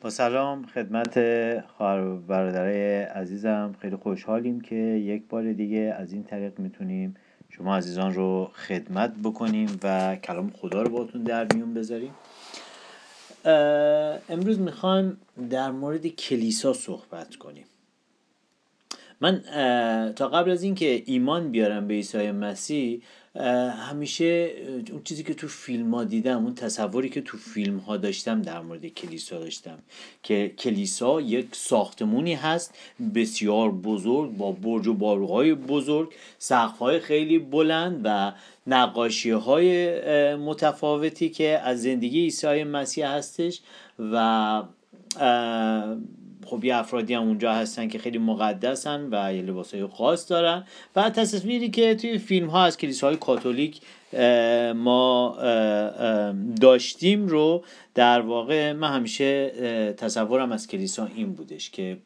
با سلام خدمت خواهر برادرای عزیزم. خیلی خوشحالیم که یک بار دیگه از این طریق می‌تونیم شما عزیزان رو خدمت بکنیم و کلام خدا رو باتون در میون بذاریم. امروز می‌خوایم در مورد کلیسا صحبت کنیم. من تا قبل از اینکه ایمان بیارم به عیسی مسیح همیشه اون چیزی که تو فیلم ها دیدم اون تصوری که تو فیلم ها داشتم در مورد کلیسا داشتم که کلیسا یک ساختمونی هست بسیار بزرگ با برج و باروهای بزرگ سقف های خیلی بلند و نقاشی های متفاوتی که از زندگی عیسی مسیح هستش و خب یه افرادی هم اونجا هستن که خیلی مقدسن و یه لباس های خاص دارن. و تصویری که توی فیلم ها از کلیساهای کاتولیک ما داشتیم رو در واقع من همیشه تصورم از کلیسا این بودش که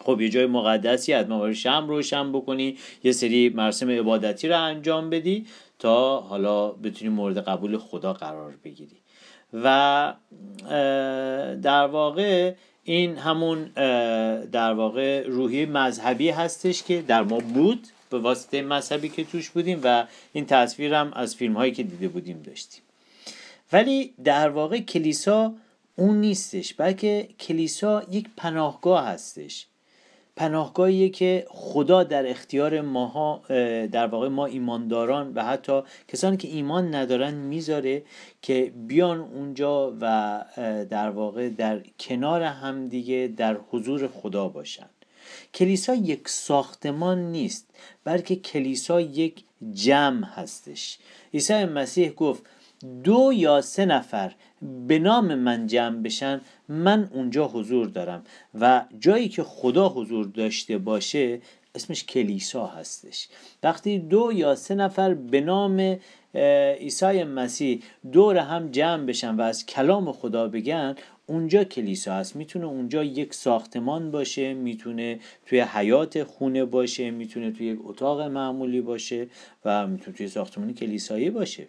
خب یه جای مقدسی از موارد شم روشن بکنی یه سری مراسم عبادتی رو انجام بدی تا حالا بتونی مورد قبول خدا قرار بگیری. و در واقع این همون در واقع روحی مذهبی هستش که در ما بود به واسطه مذهبی که توش بودیم و این تصویر هم از فیلم هایی که دیده بودیم داشتیم. ولی در واقع کلیسا اون نیستش بلکه کلیسا یک پناهگاه هستش. پناهگاهیه که خدا در اختیار ماها در واقع ما ایمانداران و حتی کسانی که ایمان ندارن می‌ذاره که بیان اونجا و در واقع در کنار همدیگه در حضور خدا باشن. کلیسا یک ساختمان نیست بلکه کلیسا یک جمع هستش. عیسی مسیح گفت دو یا سه نفر به نام من جمع بشن من اونجا حضور دارم و جایی که خدا حضور داشته باشه اسمش کلیسا هستش. وقتی دو یا سه نفر به نام عیسی مسیح دور هم جمع بشن و از کلام خدا بگن اونجا کلیسا هست. می‌تونه اونجا یک ساختمان باشه می‌تونه توی حیات خونه باشه می‌تونه توی یک اتاق معمولی باشه و می‌تونه توی ساختمان کلیسایی باشه.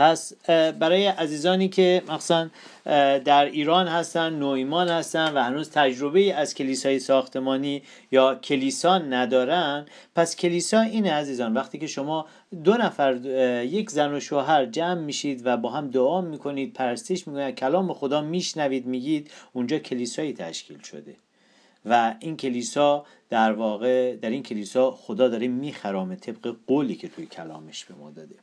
پس برای عزیزانی که مخصوصا در ایران هستن نویمان هستن و هنوز تجربه از کلیسای ساختمانی یا کلیسا ندارن پس کلیسا اینه عزیزان وقتی که شما دو نفر یک زن و شوهر جمع میشید و با هم دعا می‌کنید پرستش می‌کنید کلام خدا میشنوید میگید اونجا کلیسایی تشکیل شده. و این کلیسا در واقع در این کلیسا خدا داره میخرامه طبق قولی که توی کلامش به ما داده.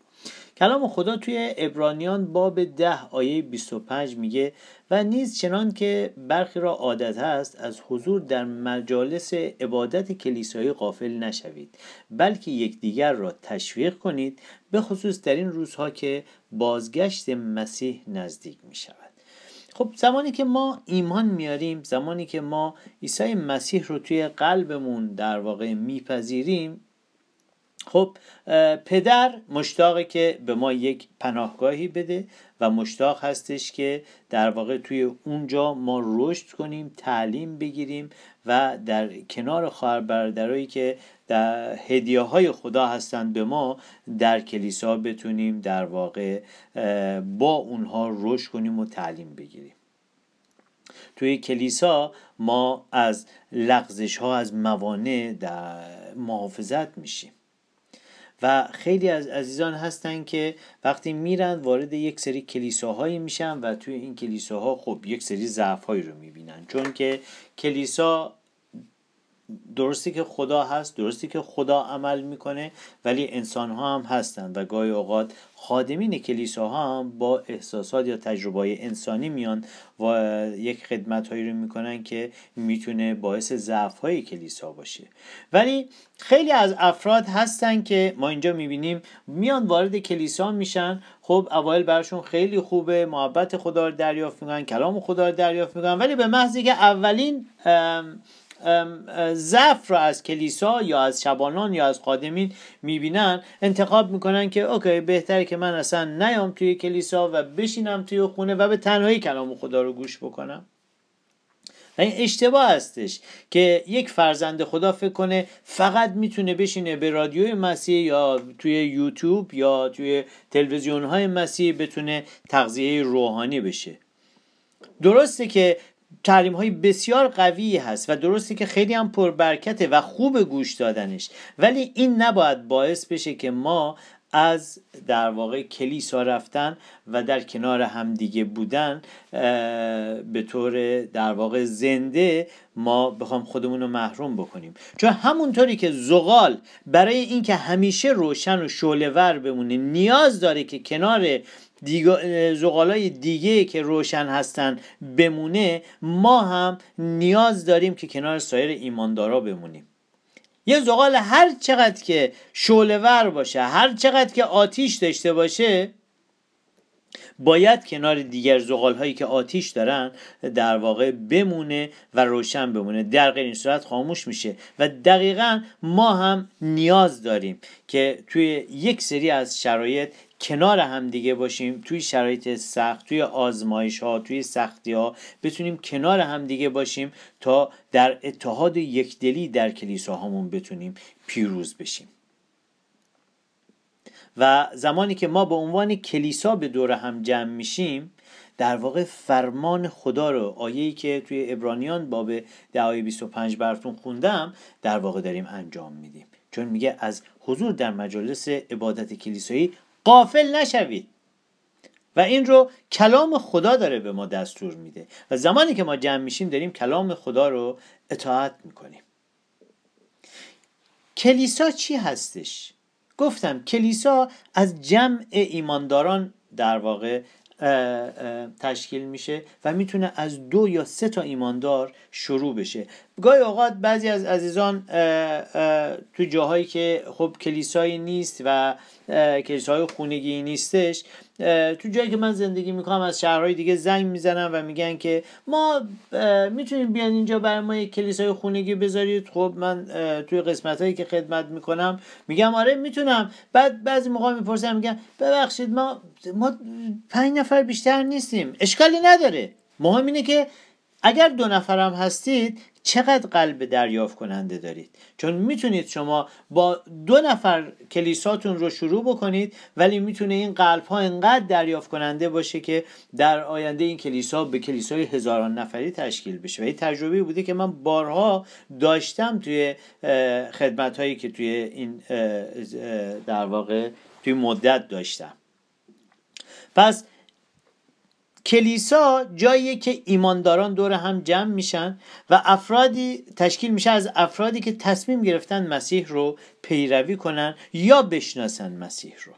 کلام خدا توی ابرانیان باب ده آیه 25 میگه و نیز چنان که برخی را عادت هست از حضور در مجالس عبادت کلیسایی غافل نشوید بلکه یکدیگر را تشویق کنید به خصوص در این روزها که بازگشت مسیح نزدیک می شود خب زمانی که ما ایمان میاریم زمانی که ما عیسی مسیح رو توی قلبمون در واقع میپذیریم خب پدر مشتاقه که به ما یک پناهگاهی بده و مشتاق هستش که در واقع توی اونجا ما رشد کنیم تعلیم بگیریم و در کنار خواهر برادرایی که در هدیه های خدا هستند به ما در کلیسا بتونیم در واقع با اونها رشد کنیم و تعلیم بگیریم. توی کلیسا ما از لغزش ها از موانع در محافظت میشیم. و خیلی از عزیزان هستن که وقتی میرن وارد یک سری کلیساهایی میشن و توی این کلیساها خب یک سری ضعفهایی رو می‌بینن. چون که کلیسا درستی که خدا هست درستی که خدا عمل می‌کنه ولی انسان ها هم هستند و گاهی اوقات خادمین کلیساها هم با احساسات یا تجربه انسانی میان و یک خدمت هایی رو می‌کنن که می‌تونه باعث ضعف های کلیسا باشه. ولی خیلی از افراد هستن که ما اینجا می‌بینیم میان وارد کلیسا میشن. خب اوایل براشون خیلی خوبه محبت خدا رو دریافت می‌کنن کلام خدا رو دریافت می‌کنن ولی به محضی که اولین ضعف رو از کلیسا یا از شبانان یا از خادمین می‌بینن انتخاب می‌کنن که اوکی بهتره که من اصلا نیام توی کلیسا و بشینم توی خونه و به تنهایی کلام خدا رو گوش بکنم. و این اشتباه هستش که یک فرزند خدا فکر کنه فقط می‌تونه بشینه به رادیوی مسیح یا توی یوتیوب یا توی تلویزیون های مسیح بتونه تغذیه روحانی بشه. درسته که تعلیم های بسیار قوی هست و درسته که خیلی هم پربرکته و خوب گوش دادنش. ولی این نباید باعث بشه که ما از در واقع کلیسا رفتن و در کنار همدیگه بودن به طور در واقع زنده ما بخوام خودمون رو محروم بکنیم. چون همونطوری که زغال برای اینکه همیشه روشن و شعلهور بمونه نیاز داره که کنار زغالای دیگه که روشن هستن بمونه ما هم نیاز داریم که کنار سایر ایماندارا بمونیم. یه زغال هر چقدر که شعلهور باشه هر چقدر که آتیش داشته باشه باید کنار دیگر زغال هایی که آتیش دارن در واقع بمونه و روشن بمونه. در غیر این صورت خاموش میشه. و دقیقا ما هم نیاز داریم که توی یک سری از شرایط کنار هم دیگه باشیم توی شرایط سخت توی آزمایش ها توی سختی ها بتونیم کنار هم دیگه باشیم تا در اتحاد یکدلی در کلیساهامون بتونیم پیروز بشیم. و زمانی که ما به عنوان کلیسا به دور هم جمع میشیم در واقع فرمان خدا رو آیه‌ای که توی ابرانیان باب دعای 25 براتون خوندم در واقع داریم انجام میدیم. چون میگه از حضور در مجالس عبادت کلیسایی قافل نشوید. و این رو کلام خدا داره به ما دستور میده. و زمانی که ما جمع میشیم داریم کلام خدا رو اطاعت می‌کنیم. کلیسا چی هستش؟ گفتم کلیسا از جمع ایمانداران در واقع تشکیل میشه و می‌تونه از دو یا سه تا ایماندار شروع بشه. گاهی اوقات بعضی از عزیزان تو جاهایی که خب کلیسایی نیست و کلیساهای خونگی نیستش تو جایی که من زندگی می‌کنم از شهرهای دیگه زنگ می‌زنم و میگن که ما می‌تونیم بیان اینجا برای ما یک کلیسای خونگی بذارید. خب من توی قسمت هایی که خدمت می‌کنم میگم آره می‌تونم. بعد بعضی موقع می‌پرسم میگن ببخشید ما ما پنج نفر بیشتر نیستیم. اشکالی نداره. مهم اینه که اگر دو نفرم هستید چقدر قلب دریافت کننده دارید. چون می‌تونید شما با دو نفر کلیساتون رو شروع بکنید ولی می‌تونه این قلب ها انقدر دریافت کننده باشه که در آینده این کلیسا به کلیسای هزاران نفری تشکیل بشه. و این تجربه بوده که من بارها داشتم توی خدمت هایی که توی این در واقع توی مدت داشتم. پس کلیسا جاییه که ایمانداران دور هم جمع میشن و افرادی تشکیل میشه از افرادی که تصمیم گرفتن مسیح رو پیروی کنن یا بشناسن مسیح رو.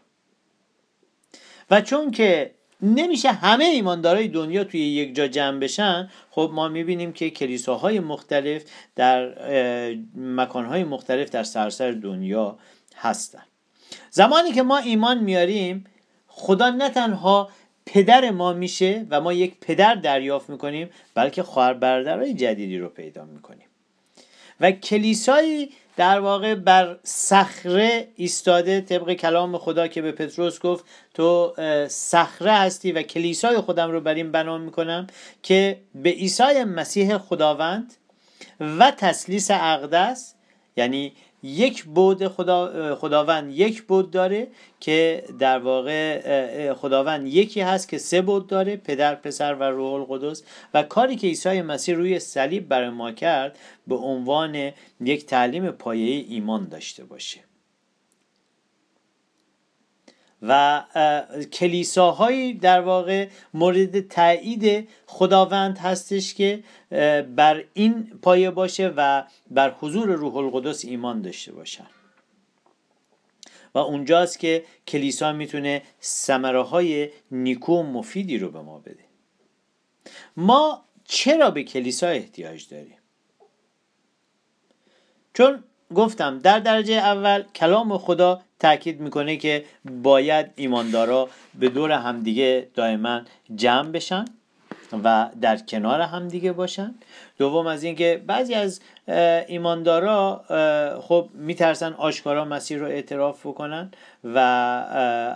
و چون که نمیشه همه ایماندارای دنیا توی یک جا جمع بشن خب ما می‌بینیم که کلیساهای مختلف در مکانهای مختلف در سراسر دنیا هستن. زمانی که ما ایمان میاریم خدا نه تنها پدر ما میشه و ما یک پدر دریافت می‌کنیم بلکه خواهر برادرای جدیدی رو پیدا می‌کنیم. و کلیسایی در واقع بر صخره ایستاده طبق کلام خدا که به پتروس گفت تو صخره هستی و کلیسای خودم رو بر این بنا می‌کنم که به عیسی مسیح خداوند و تسلیس اقدس یعنی یک بود خدا خداوند یک بود داره که در واقع خداوند یکی هست که سه بود داره پدر پسر و روح القدس. و کاری که عیسی مسیح روی صلیب برای ما کرد به عنوان یک تعلیم پایه ایمان داشته باشه. و کلیساهایی در واقع مورد تایید خداوند هستش که بر این پایه باشه و بر حضور روح القدس ایمان داشته باشن. و اونجاست که کلیسا می‌تونه سمره های نیکو و مفیدی رو به ما بده. ما چرا به کلیسا احتیاج داریم؟ چون گفتم در درجه اول کلام خدا تاکید می‌کنه که باید ایماندارا به دور همدیگه دائما جمع بشن و در کنار همدیگه باشن. دوم از اینکه بعضی از ایماندارا خب میترسن آشکارا مسیح رو اعتراف بکنن و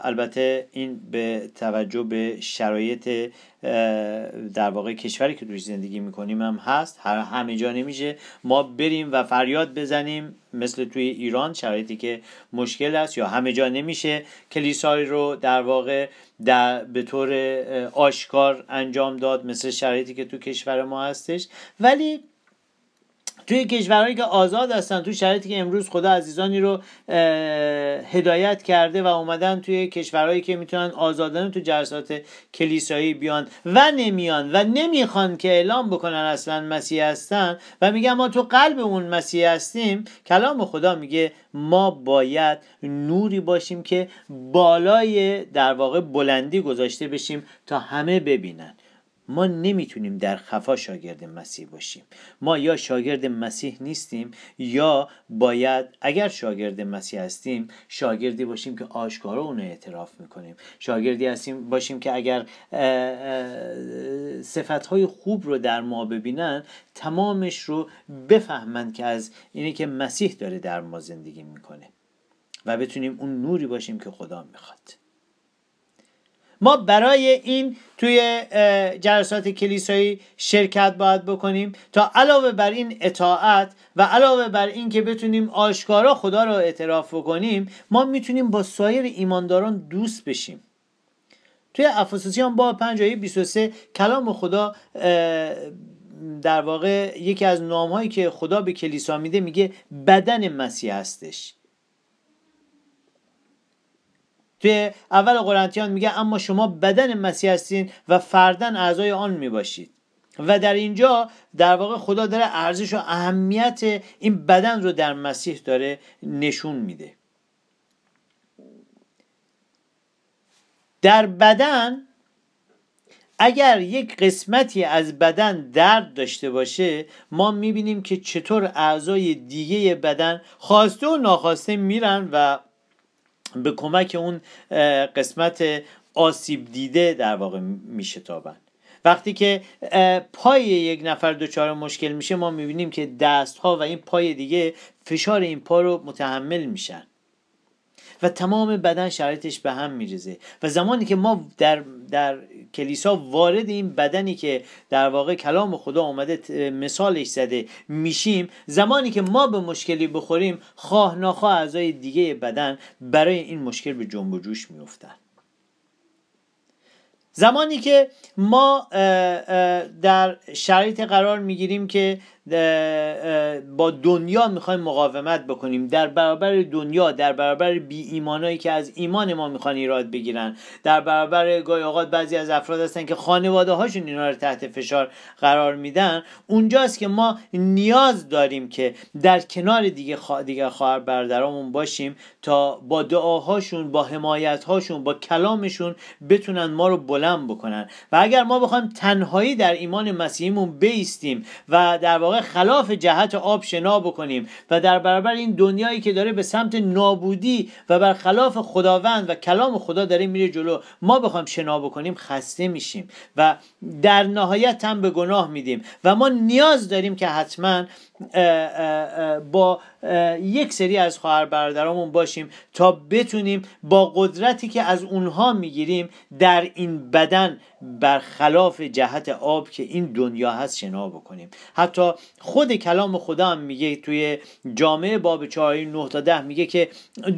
البته این به توجه به شرایط در واقع کشوری که توش زندگی می‌کنیم هم هست. همه جا نمیشه. ما بریم و فریاد بزنیم مثل توی ایران شرایطی که مشکل است یا همه جا نمیشه. کلیسایی رو در واقع در به طور آشکار انجام داد مثل شرایطی که تو کشور ما هستش. ولی توی کشورهایی که آزاد هستن تو شرایطی که امروز خدا عزیزانی رو هدایت کرده و اومدن توی کشورهایی که می‌تونن آزادانه تو جلسات کلیسایی بیان و نمیان و نمی‌خوان که اعلام بکنن اصلا مسیح هستن و میگن ما تو قلب اون مسیح هستیم کلام خدا میگه ما باید نوری باشیم که بالای در واقع بلندی گذاشته بشیم تا همه ببینن. ما نمی‌تونیم در خفا شاگرد مسیح باشیم. ما یا شاگرد مسیح نیستیم یا باید اگر شاگرد مسیح هستیم شاگردی باشیم که آشکارا اونو اعتراف می‌کنیم. شاگردی هستیم باشیم که اگر صفتهای خوب رو در ما ببینن تمامش رو بفهمند که از اینه که مسیح داره در ما زندگی می‌کنه و بتونیم اون نوری باشیم که خدا می‌خواد. ما برای این توی جلسات کلیسایی شرکت باید بکنیم تا علاوه بر این اطاعت و علاوه بر این که بتونیم آشکارا خدا رو اعتراف بکنیم ما می‌تونیم با سایر ایمانداران دوست بشیم. توی افسوسیان با 5 23 کلام خدا در واقع یکی از نامهایی که خدا به کلیسا میده میگه بدن مسیح هستش. توی اول قرنتیان میگه اما شما بدن مسیح هستین و فردن اعضای آن می‌باشید. و در اینجا در واقع خدا داره ارزش و اهمیت این بدن رو در مسیح داره نشون میده. در بدن اگر یک قسمتی از بدن درد داشته باشه ما می‌بینیم که چطور اعضای دیگه بدن خواسته و ناخواسته میرن و به کمک اون قسمت آسیب دیده در واقع میشتابن وقتی که پای یک نفر دچار مشکل میشه ما می‌بینیم که دست ها و این پای دیگه فشار این پا رو متحمل میشن. و تمام بدن شرایطش به هم میریزه. و زمانی که ما در, در کلیسا وارد این بدنی که در واقع کلام خدا آمده مثالش زده میشیم زمانی که ما به مشکلی بخوریم خواه ناخواه اعضای دیگه بدن برای این مشکل به جنب و جوش میفتن زمانی که ما در شرایط قرار می‌گیریم که با دنیا می‌خوایم مقاومت بکنیم. در برابر دنیا در برابر بی ایمانایی که از ایمان ما می‌خوان ایراد بگیرن. در برابر گاهی اوقات بعضی از افراد هستن که خانواده هاشون اینا رو تحت فشار قرار میدن. اونجاست که ما نیاز داریم که در کنار دیگه خوا... دیگه خواهر برادرامون باشیم تا با دعاهاشون با حمایت هاشون با کلامشون بتونن ما رو بلند بکنن. و اگر ما بخوایم تنهایی در ایمان مسیحیمون بیستیم و در واقع خلاف جهت آب شنا بکنیم و در برابر این دنیایی که داره به سمت نابودی و بر خلاف خداوند و کلام خدا داره میره جلو ما بخوایم شنا بکنیم خسته میشیم و در نهایت هم به گناه میدیم و ما نیاز داریم که حتما با یک سری از خواهر برادرامون باشیم تا بتونیم با قدرتی که از اونها می‌گیریم در این بدن برخلاف جهت آب که این دنیا هست شنا بکنیم. حتی خود کلام خدا هم میگه توی جامعه باب 4 9 تا 10 میگه که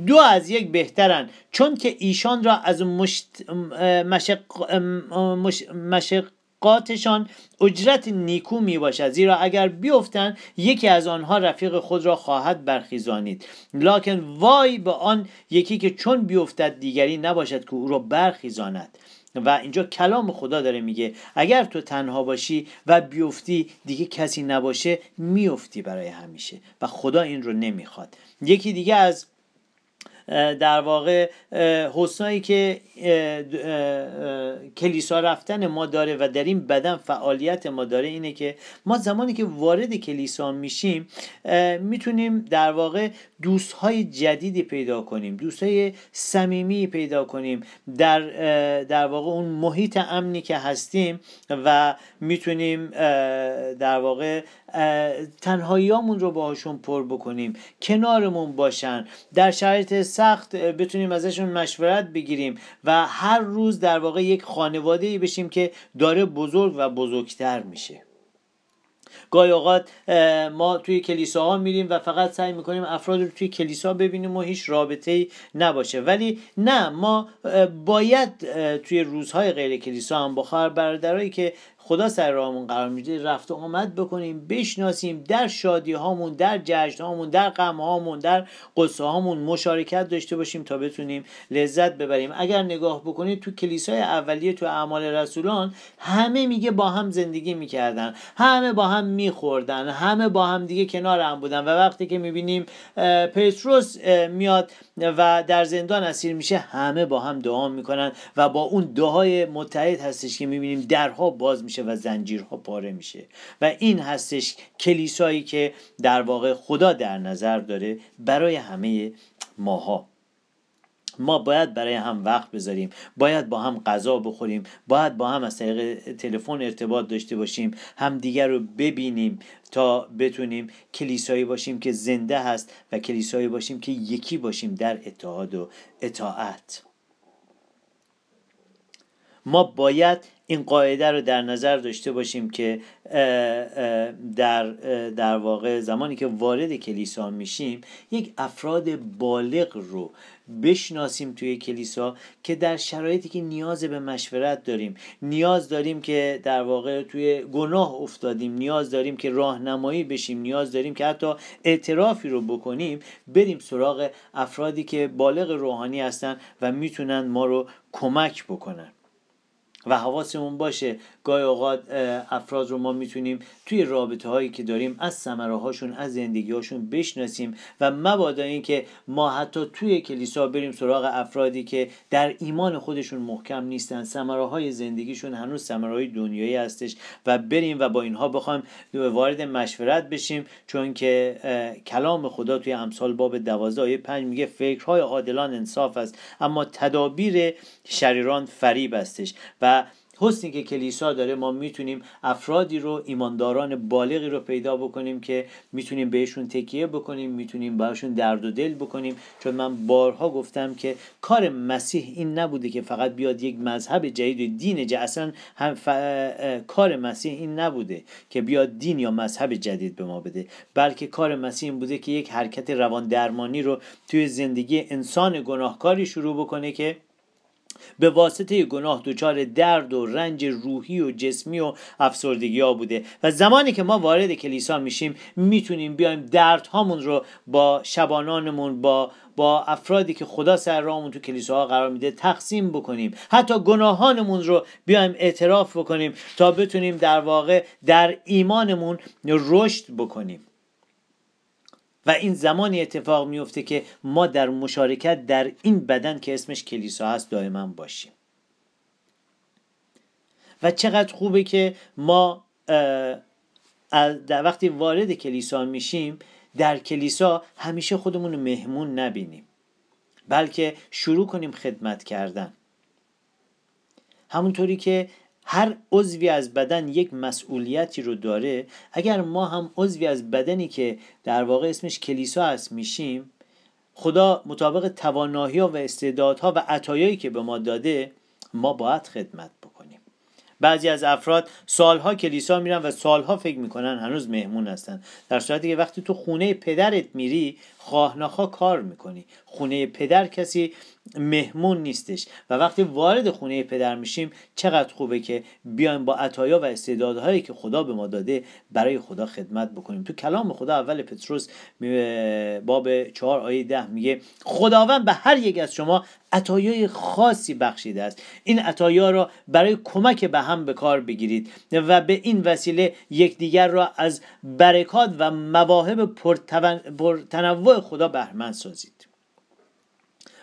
دو از یک بهترن چون که ایشان را از مشق, مشق قاتشان اجرت نیکو می باشد زیرا اگر بیفتند یکی از آنها رفیق خود را خواهد برخیزانید. لکن وای به آن یکی که چون بیفتد دیگری نباشد که او را برخیزاند. و اینجا کلام خدا داره میگه اگر تو تنها باشی و بیفتی دیگه کسی نباشه میفتی برای همیشه. و خدا این رو نمی‌خواد. یکی دیگه از در واقع حسنایی که کلیسا رفتن ما داره و در این بدن فعالیت ما داره اینه که ما زمانی که وارد کلیسا میشیم می‌تونیم در واقع دوستهای جدیدی پیدا کنیم دوستهای صمیمی پیدا کنیم. در در واقع اون محیط امنی که هستیم و می‌تونیم در واقع تنهاییامون رو باهاشون پر بکنیم کنارمون باشن در شرایط سخت بتونیم ازشون مشورت بگیریم و هر روز در واقع یک خانواده ای بشیم که داره بزرگ و بزرگتر میشه. گاهی اوقات ما توی کلیساها میریم و فقط سعی می‌کنیم افراد رو توی کلیسا ببینیم و هیچ رابطه ای نباشه. ولی نه ما باید توی روزهای غیر کلیسا هم با برادرایی که خدا سر راهمون قرار میده رفت و آمد بکنیم بشناسیم در شادی هامون در جشن هامون در غم هامون در قصه هامون مشارکت داشته باشیم تا بتونیم لذت ببریم. اگر نگاه بکنید تو کلیسای اولیه تو اعمال رسولان همه میگه با هم زندگی می‌کردن. همه با هم میخوردن. همه با هم دیگه کنار هم بودن. و وقتی که می‌بینیم پتروس میاد و در زندان اسیر میشه همه با هم دعا می‌کنن و با اون دعای متحد هستش که می‌بینیم درها باز میشه. و زنجیرها پاره میشه. و این هستش کلیسایی که در واقع خدا در نظر داره برای همه ماها. ما باید برای هم وقت بذاریم باید با هم غذا بخوریم باید با هم از طریق تلفن ارتباط داشته باشیم هم دیگر رو ببینیم تا بتونیم کلیسایی باشیم که زنده هست و کلیسایی باشیم که یکی باشیم در اتحاد و اطاعت. ما باید این قاعده رو در نظر داشته باشیم که در در واقع زمانی که وارد کلیسا میشیم یک افراد بالغ رو بشناسیم توی کلیسا که در شرایطی که نیاز به مشورت داریم نیاز داریم که در واقع توی گناه افتادیم نیاز داریم که راهنمایی بشیم نیاز داریم که حتی اعترافی رو بکنیم بریم سراغ افرادی که بالغ روحانی هستن و می‌تونن ما رو کمک بکنن. و حواسمون باشه گاهی اوقات افراد رو ما می‌تونیم توی رابطه هایی که داریم از ثمره هاشون از زندگی هاشون بشناسیم و مبادا اینکه ما حتی توی کلیسا بریم سراغ افرادی که در ایمان خودشون محکم نیستن ثمره های زندگیشون هنوز ثمره های دنیایی هستش و بریم و با اینها بخوایم وارد مشورت بشیم. چون که کلام خدا توی امثال باب دوازده آیه پنج میگه فکرهای عادلان انصاف است اما تدابیر شریران فریب استش و حسنی که کلیسا داره ما می‌تونیم افرادی رو ایمانداران بالغی رو پیدا بکنیم که می‌تونیم بهشون تکیه بکنیم می‌تونیم بهشون درد و دل بکنیم. چون من بارها گفتم که کار مسیح این نبوده که فقط بیاد یک مذهب جدید و دین جدید اصلا هم کار مسیح این نبوده که بیاد دین یا مذهب جدید به ما بده بلکه کار مسیح این بوده که یک حرکت روان درمانی رو توی زندگی انسان گناهکاری شروع بکنه که به واسطه گناه دچار درد و رنج روحی و جسمی و افسردگی ها بوده. و زمانی که ما وارد کلیسا میشیم می‌تونیم بیایم دردهامون رو با شبانانمون با با افرادی که خدا سر راهمون تو کلیساها قرار میده تقسیم بکنیم. حتی گناهانمون رو بیایم اعتراف بکنیم تا بتونیم در واقع در ایمانمون رشد بکنیم. و این زمانی اتفاق میفته که ما در مشارکت در این بدن که اسمش کلیسا هست دائما باشیم. و چقدر خوبه که ما در وقتی وارد کلیسا میشیم در کلیسا همیشه خودمون رو مهمون نبینیم بلکه شروع کنیم خدمت کردن. همونطوری که هر عضوی از بدن یک مسئولیتی رو داره اگر ما هم عضوی از بدنی که در واقع اسمش کلیسا هست میشیم خدا مطابق توانایی و استعدادها و عطایایی که به ما داده ما باید خدمت بکنیم. بعضی از افراد سالها کلیسا میرن و سالها فکر می‌کنن هنوز مهمون هستن. در صورتی که وقتی تو خونه پدرت میری خواه کار می‌کنی. خونه پدر کسی مهمون نیستش. و وقتی وارد خونه پدر میشیم چقدر خوبه که بیایم با عطایا و استعدادهایی که خدا به ما داده برای خدا خدمت بکنیم. تو کلام خدا اول پتروس باب چهار آیه ده میگه خداوند به هر یک از شما عطایای خاصی بخشیده است. این عطایا را برای کمک به هم به کار بگیرید و به این وسیله یکدیگر را از برکات و مواهب پرتنوع خدا بهرمند سازید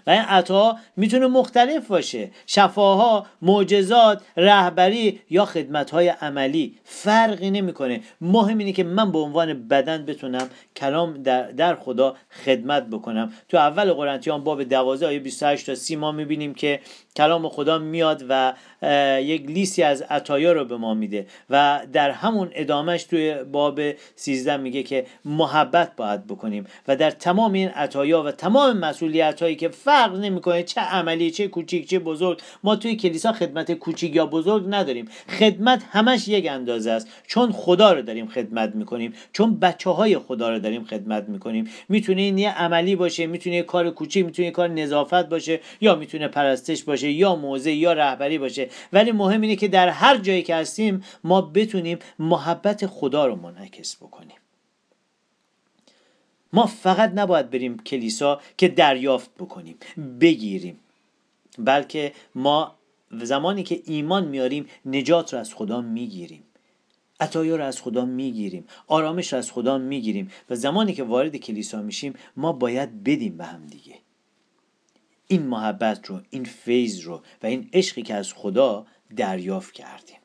و این عطا می‌تونه مختلف باشه. شفاها معجزات رهبری یا خدمتهای عملی. فرقی نمی‌کنه. مهم اینه که من به عنوان بدن بتونم کلام در, در خدا خدمت بکنم. تو اول قرنتیان باب 12 آیه 28 تا 30 ما می‌بینیم که کلام خدا میاد و یک لیستی از عطایا رو به ما میده و در همون ادامهش توی باب 13 میگه که محبت باید بکنیم و در تمام این عطایا و تمام مسئولیت هایی که فرق نمی‌کنه چه عملی چه کوچیک چه بزرگ. ما توی کلیسا خدمت کوچیک یا بزرگ نداریم. خدمت همش یک اندازه است. چون خدا رو داریم خدمت می‌کنیم چون بچه های خدا رو داریم خدمت می‌کنیم. می‌تونه این یه عملی باشه می‌تونه کار کوچیک می‌تونه کار نظافت باشه یا می‌تونه پرستش باشه یا موزه یا رهبری باشه. ولی مهم اینه که در هر جایی که هستیم ما بتونیم محبت خدا رو منعکس بکنیم. ما فقط نباید بریم کلیسا که دریافت بکنیم بگیریم. بلکه ما زمانی که ایمان میاریم نجات رو از خدا می‌گیریم. عطایا رو از خدا می‌گیریم. آرامش رو از خدا می‌گیریم. و زمانی که وارد کلیسا میشیم ما باید بدیم به هم دیگه. این محبت رو این فیض رو و این عشقی که از خدا دریافت کردیم.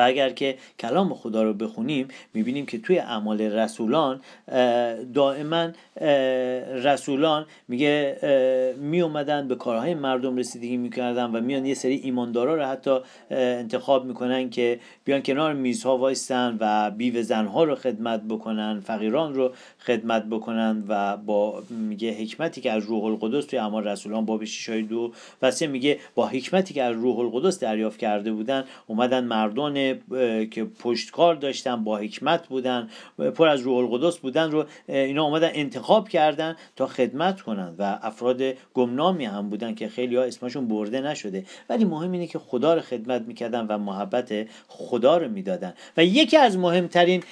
و اگر که کلام خدا رو بخونیم می‌بینیم که توی اعمال رسولان دائما رسولان میگه می اومدن به کارهای مردم رسیدگی می‌کردن و میان یه سری ایماندارا رو حتی انتخاب می‌کنن که بیان کنار میزها وایستن و بیو زنها رو خدمت بکنن فقیران رو خدمت بکنن و با میگه حکمتی که از روح القدس توی اعمال رسولان باب 6 دو و میگه با حکمتی که از روح القدس دریافت کرده بودن اومدن مردان که پشتکار داشتن با حکمت بودن پر از روح القدس بودن رو اینا اومدن انتخاب کردن تا خدمت کنن و افراد گمنامی هم بودن که خیلی ها اسمشون برده نشده. ولی مهم اینه که خدا رو خدمت می‌کردن و محبت خدا رو می‌دادن. و یکی از مهمترین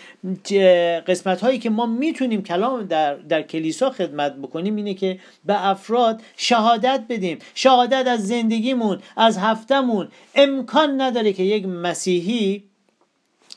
قسمت هایی که ما می‌تونیم کلام در, در کلیسا خدمت بکنیم اینه که به افراد شهادت بدیم. شهادت از زندگیمون از هفتمون امکان نداره که یک مسیحی P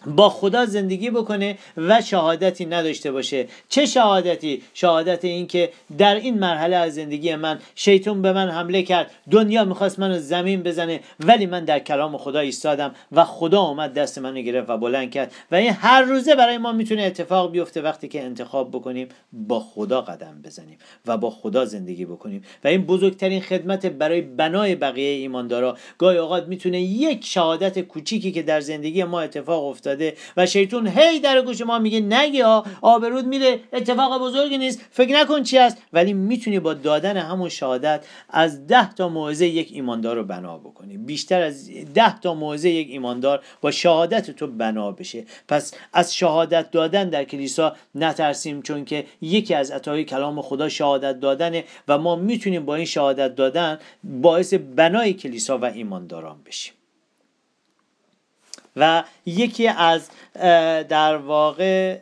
با خدا زندگی بکنه و شهادتی نداشته باشه. چه شهادتی؟ شهادت این که در این مرحله از زندگی من شیطان به من حمله کرد. دنیا می‌خواست منو زمین بزنه ولی من در کلام خدا ایستادم و خدا اومد دست منو گرفت و بلند کرد. و این هر روزه برای ما می‌تونه اتفاق بیفته وقتی که انتخاب بکنیم با خدا قدم بزنیم و با خدا زندگی بکنیم. و این بزرگترین خدمت برای بنای بقیه ایماندارا. گاهی اوقات می‌تونه یک شهادت کوچیکی که در زندگی ما اتفاق افتاد و شیطون هی در گوش ما میگه نگی ها آبرود میره اتفاق بزرگی نیست فکر نکن چی است ولی می‌تونی با دادن همون شهادت از ده تا موعظه یک ایماندار رو بنا بکنی. بیشتر از ده تا موعظه یک ایماندار با شهادت تو بنا بشه. پس از شهادت دادن در کلیسا نترسیم چون که یکی از عطای کلام خدا شهادت دادنه و ما می‌تونیم با این شهادت دادن باعث بنای کلیسا و ایمانداران بشیم. و یکی از در واقع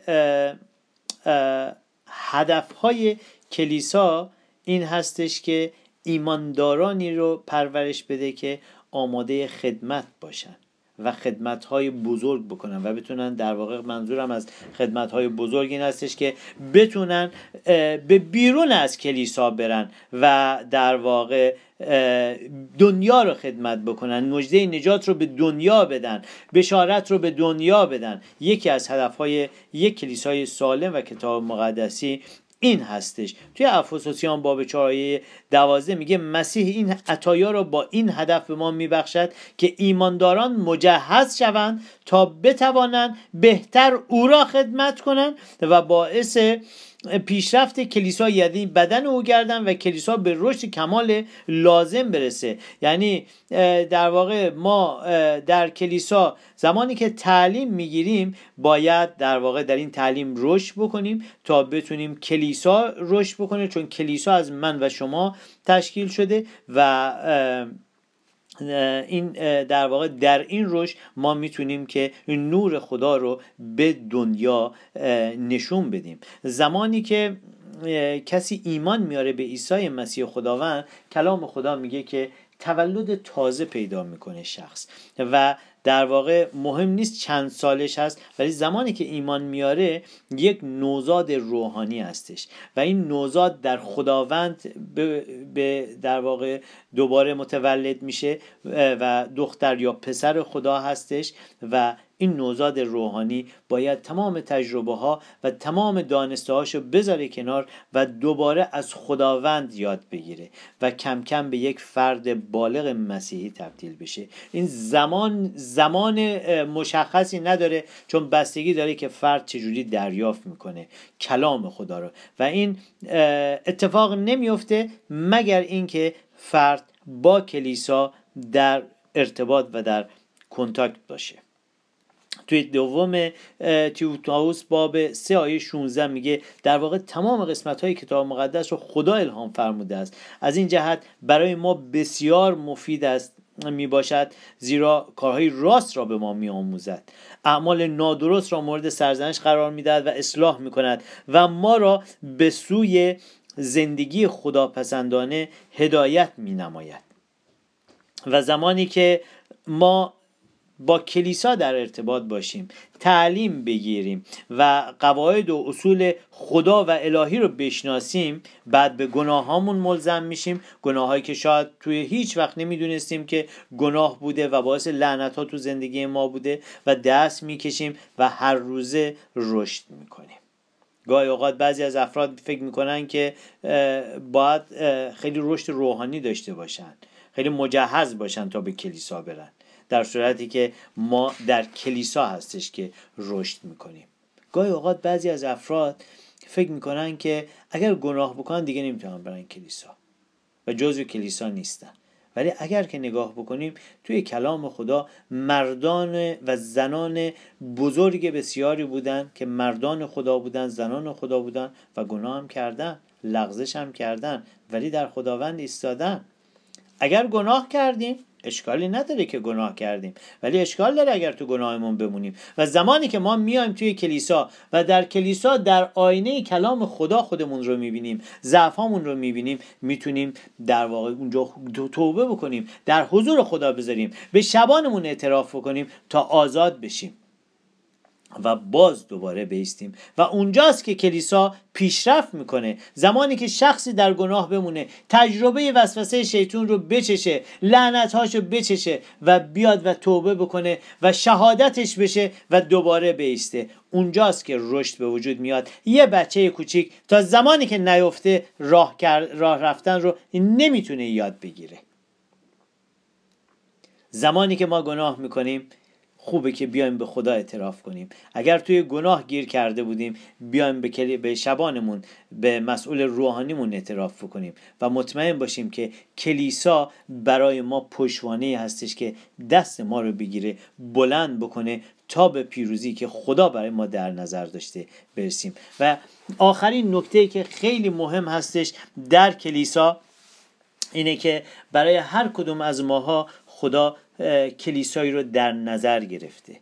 هدفهای کلیسا این هستش که ایماندارانی رو پرورش بده که آماده خدمت باشن. و خدمت های بزرگ بکنن و بتونن در واقع منظورم از خدمت های بزرگ این هستش که بتونن به بیرون از کلیسا برن و در واقع دنیا رو خدمت بکنن نجده نجات رو به دنیا بدن بشارت رو به دنیا بدن. یکی از هدفهای یک کلیسای سالم و کتاب مقدسی این هستش. توی افسوسیان باب چهارایه دوازده میگه مسیح این عطایا رو با این هدف به ما میبخشد که ایمانداران مجهز شوند تا بتوانند بهتر او را خدمت کنند و باعث پیشرفت کلیسا یعنی بدن او گردن و کلیسا به رشد کمال لازم برسه. یعنی در واقع ما در کلیسا زمانی که تعلیم می‌گیریم باید در واقع در این تعلیم رشد بکنیم تا بتونیم کلیسا رشد بکنه چون کلیسا از من و شما تشکیل شده و این در واقع در این رشد ما می‌تونیم که نور خدا رو به دنیا نشون بدیم. زمانی که کسی ایمان میاره به عیسی مسیح خداوند کلام خدا میگه که تولد تازه پیدا می‌کنه شخص. و در واقع مهم نیست چند سالش هست ولی زمانی که ایمان میاره یک نوزاد روحانی هستش و این نوزاد در خداوند به در واقع دوباره متولد میشه و دختر یا پسر خدا هستش و این نوزاد روحانی باید تمام تجربه ها و تمام دانسته هاشو بذاره کنار و دوباره از خداوند یاد بگیره و کم کم به یک فرد بالغ مسیحی تبدیل بشه. این زمان زمان مشخصی نداره چون بستگی داره که فرد چجوری دریافت می‌کنه. کلام خدا رو. و این اتفاق نمیفته مگر اینکه فرد با کلیسا در ارتباط و در کنتاکت باشه. توی دوم تیوتاوس باب 3 آیه 16 میگه در واقع تمام قسمت های کتاب مقدس رو خدا الهام فرموده است. از این جهت برای ما بسیار مفید است می باشد زیرا کارهای راست را به ما می آموزد اعمال نادرست را مورد سرزنش قرار می دهد و اصلاح می کند و ما را به سوی زندگی خداپسندانه هدایت می نماید و زمانی که ما با کلیسا در ارتباط باشیم تعلیم بگیریم و قواعد و اصول خدا و الهی رو بشناسیم بعد به گناه هامون ملزم میشیم. گناهایی که شاید توی هیچ وقت نمی‌دونستیم که گناه بوده و باعث لعنت ها تو زندگی ما بوده و دست می‌کشیم و هر روزه رشد می‌کنیم. گاهی اوقات بعضی از افراد فکر می‌کنن که باید خیلی رشد روحانی داشته باشن خیلی مجهز باشن تا به کلیسا برن. در صورتی که ما در کلیسا هستش که رشد می‌کنیم. گاهی اوقات بعضی از افراد فکر می‌کنن که اگر گناه بکنن دیگه نمی‌تونن برن کلیسا و جزو کلیسا نیستن. ولی اگر که نگاه بکنیم توی کلام خدا مردان و زنان بزرگ بسیاری بودن که مردان خدا بودن زنان خدا بودن و گناه هم کردن لغزش هم کردن ولی در خداوند ایستادن. اگر گناه کردیم اشکالی نداره که گناه کردیم. ولی اشکال داره اگر تو گناهمون بمونیم. و زمانی که ما میایم توی کلیسا و در کلیسا در آینه کلام خدا خودمون رو می‌بینیم ضعفامون رو می‌بینیم می‌تونیم در واقع اونجا توبه بکنیم در حضور خدا بذاریم به شبانمون اعتراف بکنیم تا آزاد بشیم. و باز دوباره بیستیم. و اونجاست که کلیسا پیشرفت می‌کنه. زمانی که شخصی در گناه بمونه تجربه وسوسه شیطون رو بچشه لعنتهاش رو بچشه و بیاد و توبه بکنه و شهادتش بشه و دوباره بیسته. اونجاست که رشد به وجود میاد. یه بچه کوچیک تا زمانی که نیفته راه, راه رفتن رو نمی‌تونه یاد بگیره. زمانی که ما گناه می‌کنیم خوبه که بیایم به خدا اعتراف کنیم. اگر توی گناه گیر کرده بودیم بیایم به, به شبانمون به مسئول روحانیمون اعتراف کنیم و مطمئن باشیم که کلیسا برای ما پشوانه هستش که دست ما رو بگیره بلند بکنه تا به پیروزی که خدا برای ما در نظر داشته برسیم. و آخرین نکته که خیلی مهم هستش در کلیسا اینه که برای هر کدوم از ماها خدا کلیسایی رو در نظر گرفته.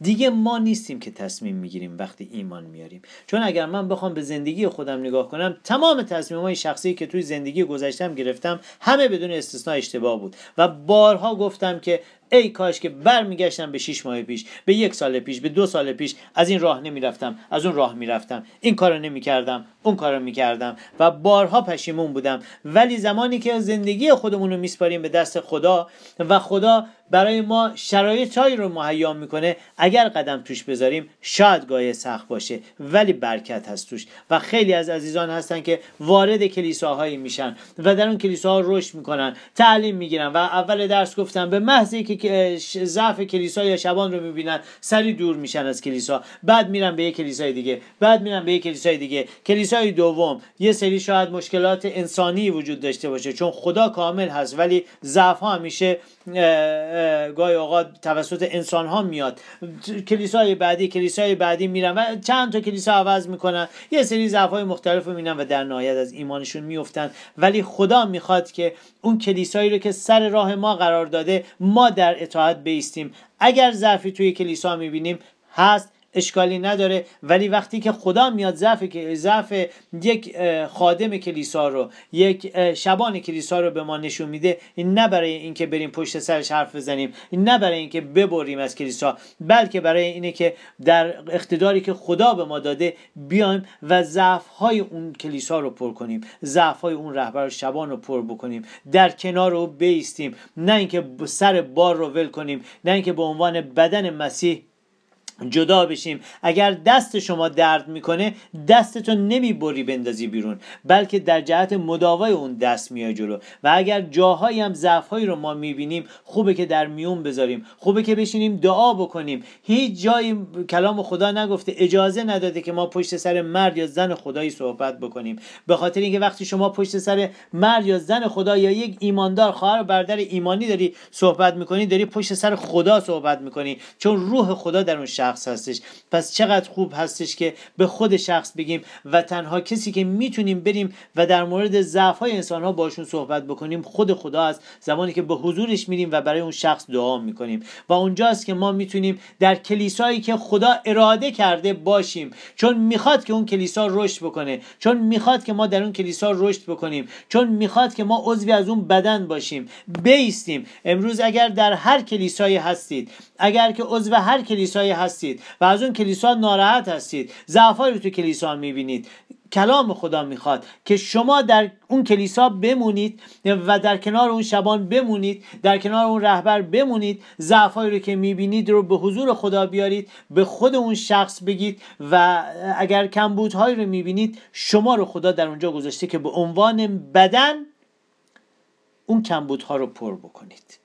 دیگه ما نیستیم که تصمیم می‌گیریم وقتی ایمان میاریم. چون اگر من بخوام به زندگی خودم نگاه کنم تمام تصمیم های شخصی که توی زندگی گذشتم گرفتم همه بدون استثنا اشتباه بود. و بارها گفتم که ای کاش که برمیگشتم به 6 ماه پیش به یک سال پیش به دو سال پیش از این راه نمی‌رفتم از اون راه می‌رفتم. این کارو نمی‌کردم اون کارو می‌کردم و بارها پشیمون بودم. ولی زمانی که زندگی خودمون رو میسپاریم به دست خدا و خدا برای ما شرایطهایی رو مهیا می‌کنه. اگر قدم توش بذاریم شاید گاهی سخت باشه ولی برکت هست توش. و خیلی از عزیزان هستن که وارد کلیساهایی میشن و در اون کلیساها رشد می‌کنن تعلیم می‌گیرن. و اول درس گفتم به محضی که ضعف کلیسا یا شبان رو می‌بینن سری دور میشن از کلیسا. بعد میرن به یک کلیسای دیگه. بعد میرن به یک کلیسای دیگه. کلیسای دوم یه سری شاید مشکلات انسانی وجود داشته باشه چون خدا کامل هست ولی ضعف ها همیشه گاهی اوقات توسط انسان ها میاد. کلیسای بعدی کلیسای بعدی میرن و چند تا کلیسا عوض می‌کنن. یه سری ضعف های مختلف رو می‌بینن و در نهایت از ایمانشون میفتن ولی خدا می‌خواد که اون کلیسایی رو که سر راه ما قرار داده ما در اطاعت بیستیم. اگر ضعفی توی کلیسا می‌بینیم هست. اشکالی نداره. ولی وقتی که خدا میاد ضعف ضعف یک خادم کلیسا رو یک شبان کلیسا رو به ما نشون میده این نه برای اینکه بریم پشت سرش حرف بزنیم این نه برای اینکه ببریم از کلیسا بلکه برای اینه که در اقتداری که خدا به ما داده بیایم و ضعف های اون کلیسا رو پر کنیم ضعف های اون رهبر شبان رو پر بکنیم در کنار رو بیستیم. نه اینکه سر بار رو ول کنیم نه اینکه به عنوان بدن مسیح جدا بشیم. اگر دست شما درد می‌کنه دستتو نمی‌بری بندازی بیرون بلکه در جهت مداوای اون دست میای جلو. و اگر جاهایی هم ضعفهایی رو ما می‌بینیم خوبه که در میون بذاریم خوبه که بشینیم دعا بکنیم. هیچ جایی کلام خدا نگفته اجازه نداده که ما پشت سر مرد یا زن خدایی صحبت بکنیم. به خاطر اینکه وقتی شما پشت سر مرد یا زن خدا یا یک ایماندار خواهر و برادر ایمانی داری صحبت می‌کنی داری پشت سر خدا صحبت می‌کنی. چون روح خدا در اون شخص هستش. پس چقدر خوب هستش که به خود شخص بگیم و تنها کسی که می‌تونیم بریم و در مورد ضعف های انسان ها باشون صحبت بکنیم خود خدا است. زمانی که به حضورش میریم و برای اون شخص دعا می‌کنیم. و اونجاست که ما می‌تونیم در کلیسایی که خدا اراده کرده باشیم. چون می‌خواد که اون کلیسا رشد بکنه. چون می‌خواد که ما در اون کلیسا رشد بکنیم. چون می‌خواد که ما عضوی از اون بدن باشیم. بیستیم. امروز اگر در هر کلیسایی هستید اگر که عضو هر کلیسایی هستید و از اون کلیسا ناراحت هستید. ضعفایی رو تو کلیسا می‌بینید. کلام خدا می‌خواد که شما در اون کلیسا بمونید و در کنار اون شبان بمونید در کنار اون رهبر بمونید. ضعفایی رو که می‌بینید رو به حضور خدا بیارید به خود اون شخص بگید و اگر کمبودهایی رو می‌بینید شما رو خدا در اونجا گذاشته که به عنوان بدن اون کمبودها رو پر بکنید.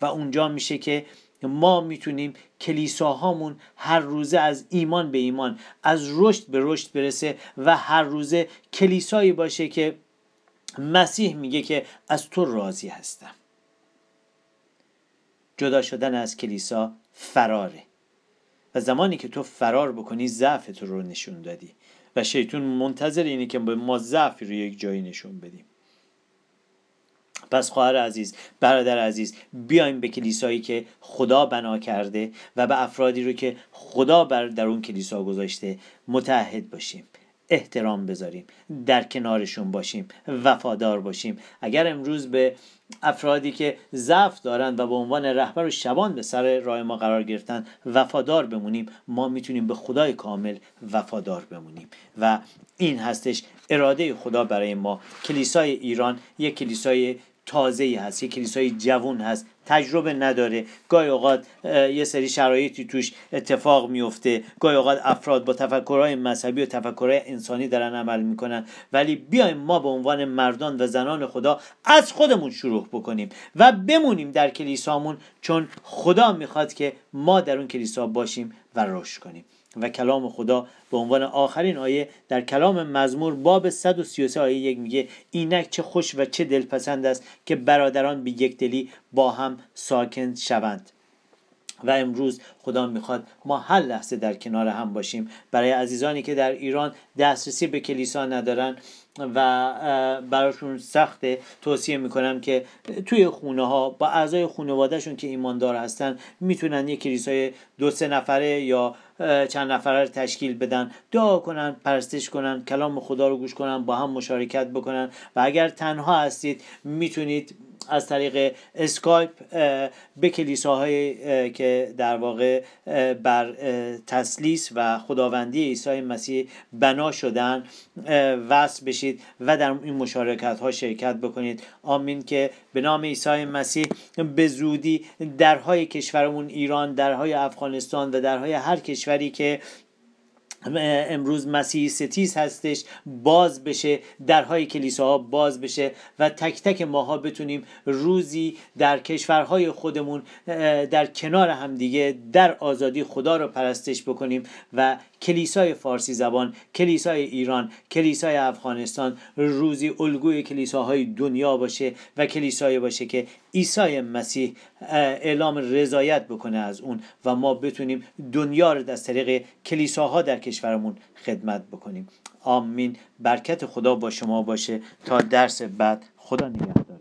و اونجا میشه که ما می‌تونیم کلیساهامون هر روزه از ایمان به ایمان از رشد به رشد برسه و هر روزه کلیسایی باشه که مسیح میگه که از تو راضی هستم. جدا شدن از کلیسا فراره. و زمانی که تو فرار بکنی ضعف تو رو نشون دادی. و شیطون منتظر اینه که به ما ضعفی رو یک جایی نشون بدیم. پس خواهر عزیز برادر عزیز بیایم به کلیسایی که خدا بنا کرده و به افرادی رو که خدا بر در اون کلیسا گذاشته متحد باشیم. احترام بذاریم در کنارشون باشیم وفادار باشیم. اگر امروز به افرادی که ضعف دارند و به عنوان رهبر و شبان به سر راه ما قرار گرفتن وفادار بمونیم ما می‌تونیم به خدای کامل وفادار بمونیم. و این هستش اراده خدا برای ما. کلیسای ایران یک کلیسای تازه هست یه کلیسای جوون هست تجربه نداره. گاهی اوقات یه سری شرایطی توش اتفاق میفته گاهی اوقات افراد با تفکرهای مذهبی و تفکرهای انسانی دارن عمل می‌کنن. ولی بیایم ما به عنوان مردان و زنان خدا از خودمون شروع بکنیم و بمونیم در کلیسامون چون خدا می‌خواد که ما در اون کلیسا باشیم و رشد کنیم. و کلام خدا به عنوان آخرین آیه در کلام مزمور باب 133 آیه یک میگه اینک چه خوش و چه دلپسند است که برادران به یک دلی با هم ساکن شوند. و امروز خدا می‌خواد ما هر لحظه در کنار هم باشیم. برای عزیزانی که در ایران دسترسی به کلیسا ندارن و براشون سخته توصیه می‌کنم که توی خونه ها با اعضای خانوادهشون که ایماندار هستن می‌تونن یک کلیسای دو سه نفره یا چند نفره رو تشکیل بدن. دعا کنن پرستش کنن کلام خدا رو گوش کنن با هم مشارکت بکنن. و اگر تنها هستید می‌تونید از طریق اسکایپ به کلیساهای که در واقع بر تسلیس و خداوندی عیسی مسیح بنا شدن وصل بشید و در این مشارکت ها شرکت بکنید. آمین که به نام عیسی مسیح به زودی درهای کشورمون ایران درهای افغانستان و درهای هر کشوری که امروز مسیح ستیز هستش باز بشه درهای کلیساها باز بشه و تک تک ماها بتونیم روزی در کشورهای خودمون در کنار همدیگه در آزادی خدا رو پرستش بکنیم و کلیسای فارسی زبان کلیسای ایران کلیسای افغانستان روزی الگوی کلیساهای دنیا باشه و کلیسای باشه که عیسی مسیح اعلام رضایت بکنه از اون و ما بتونیم دنیا رو از طریق کلیساها در کشورمون خدمت بکنیم. آمین. برکت خدا با شما باشه. تا درس بعد خدا نگهدار.